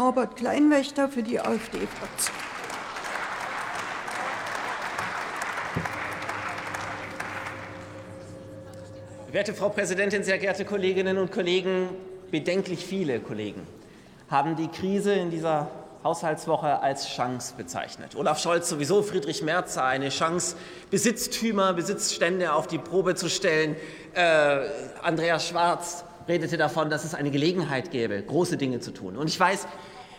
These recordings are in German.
Norbert Kleinwächter für die AfD-Fraktion. Werte Frau Präsidentin, sehr geehrte Kolleginnen und Kollegen, bedenklich viele Kollegen haben die Krise in dieser Haushaltswoche als Chance bezeichnet. Olaf Scholz sowieso, Friedrich Merz sah eine Chance, Besitztümer, Besitzstände auf die Probe zu stellen. Äh, Andreas Schwarz redete davon, dass es eine Gelegenheit gäbe, große Dinge zu tun. Und ich weiß,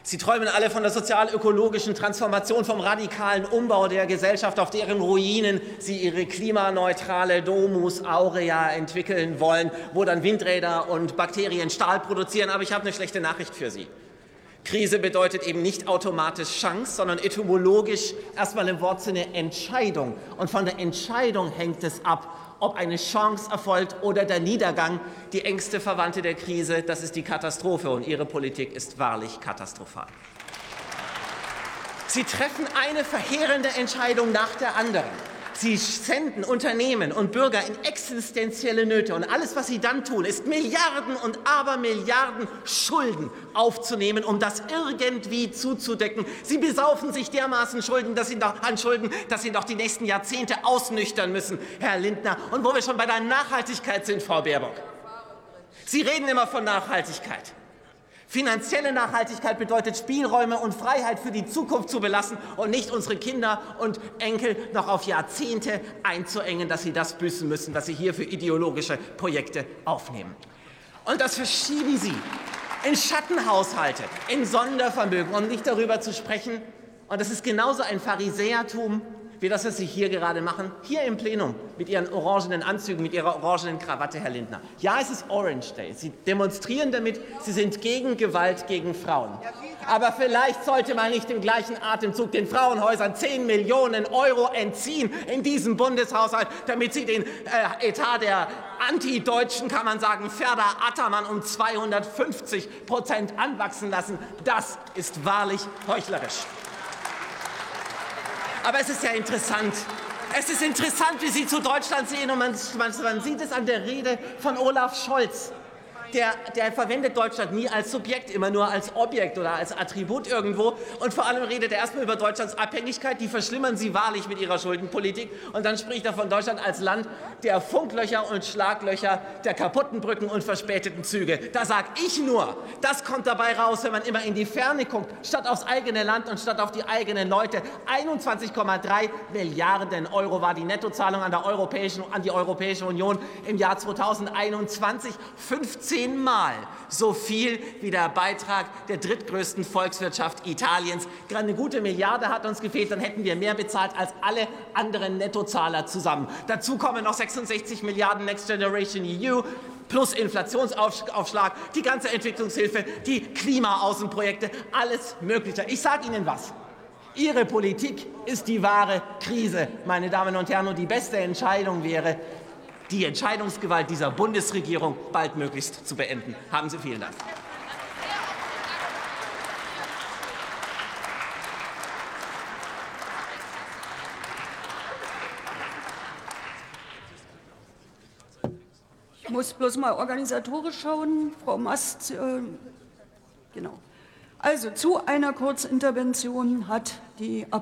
Sie träumen alle von der sozial-ökologischen Transformation, vom radikalen Umbau der Gesellschaft, auf deren Ruinen Sie Ihre klimaneutrale Domus Aurea entwickeln wollen, wo dann Windräder und Bakterien Stahl produzieren. Aber ich habe eine schlechte Nachricht für Sie. Krise bedeutet eben nicht automatisch Chance, sondern etymologisch erstmal im Wortsinne Entscheidung. Und von der Entscheidung hängt es ab, ob eine Chance erfolgt oder der Niedergang. Die engste Verwandte der Krise, das ist die Katastrophe. Und Ihre Politik ist wahrlich katastrophal. Sie treffen eine verheerende Entscheidung nach der anderen. Sie senden Unternehmen und Bürger in existenzielle Nöte. Und alles, was Sie dann tun, ist Milliarden und Abermilliarden Schulden aufzunehmen, um das irgendwie zuzudecken. Sie besaufen sich dermaßen Schulden, dass Sie noch, an Schulden, dass Sie noch die nächsten Jahrzehnte ausnüchtern müssen, Herr Lindner. Und wo wir schon bei der Nachhaltigkeit sind, Frau Baerbock. Sie reden immer von Nachhaltigkeit. Finanzielle Nachhaltigkeit bedeutet Spielräume und Freiheit für die Zukunft zu belassen und nicht unsere Kinder und Enkel noch auf Jahrzehnte einzuengen, dass sie das büßen müssen, was sie hier für ideologische Projekte aufnehmen. Und das verschieben sie in Schattenhaushalte, in Sondervermögen, um nicht darüber zu sprechen. Und das ist genauso ein Pharisäertum wie das, was Sie hier gerade machen, hier im Plenum mit Ihren orangenen Anzügen, mit Ihrer orangenen Krawatte, Herr Lindner. Ja, es ist Orange Day. Sie demonstrieren damit, Sie sind gegen Gewalt gegen Frauen. Aber vielleicht sollte man nicht im gleichen Atemzug den Frauenhäusern 10 Millionen Euro entziehen in diesem Bundeshaushalt, damit sie den äh, Etat der Anti-Deutschen, kann man sagen, Ferda Attermann um 250 Prozent anwachsen lassen. Das ist wahrlich heuchlerisch. Aber es ist ja interessant. Es ist interessant, wie Sie zu Deutschland sehen und man, man, sieht es an der Rede von Olaf Scholz der, der verwendet Deutschland nie als Subjekt, immer nur als Objekt oder als Attribut irgendwo. Und vor allem redet er erstmal über Deutschlands Abhängigkeit. Die verschlimmern sie wahrlich mit ihrer Schuldenpolitik. Und dann spricht er von Deutschland als Land der Funklöcher und Schlaglöcher, der kaputten Brücken und verspäteten Züge. Da sag ich nur, das kommt dabei raus, wenn man immer in die Ferne guckt, statt aufs eigene Land und statt auf die eigenen Leute. 21,3 Milliarden Euro war die Nettozahlung an, an die Europäische Union im Jahr 2021. 15 zehnmal so viel wie der Beitrag der drittgrößten Volkswirtschaft Italiens. Gerade eine gute Milliarde hat uns gefehlt, dann hätten wir mehr bezahlt als alle anderen Nettozahler zusammen. Dazu kommen noch 66 Milliarden Next Generation EU plus Inflationsaufschlag, die ganze Entwicklungshilfe, die Klimaaußenprojekte, alles Mögliche. Ich sage Ihnen was. Ihre Politik ist die wahre Krise, meine Damen und Herren. Und die beste Entscheidung wäre, die Entscheidungsgewalt dieser Bundesregierung baldmöglichst zu beenden. Haben Sie vielen Dank. Ich muss bloß mal organisatorisch schauen. Frau Mast, äh, genau. Also zu einer Kurzintervention hat die Ab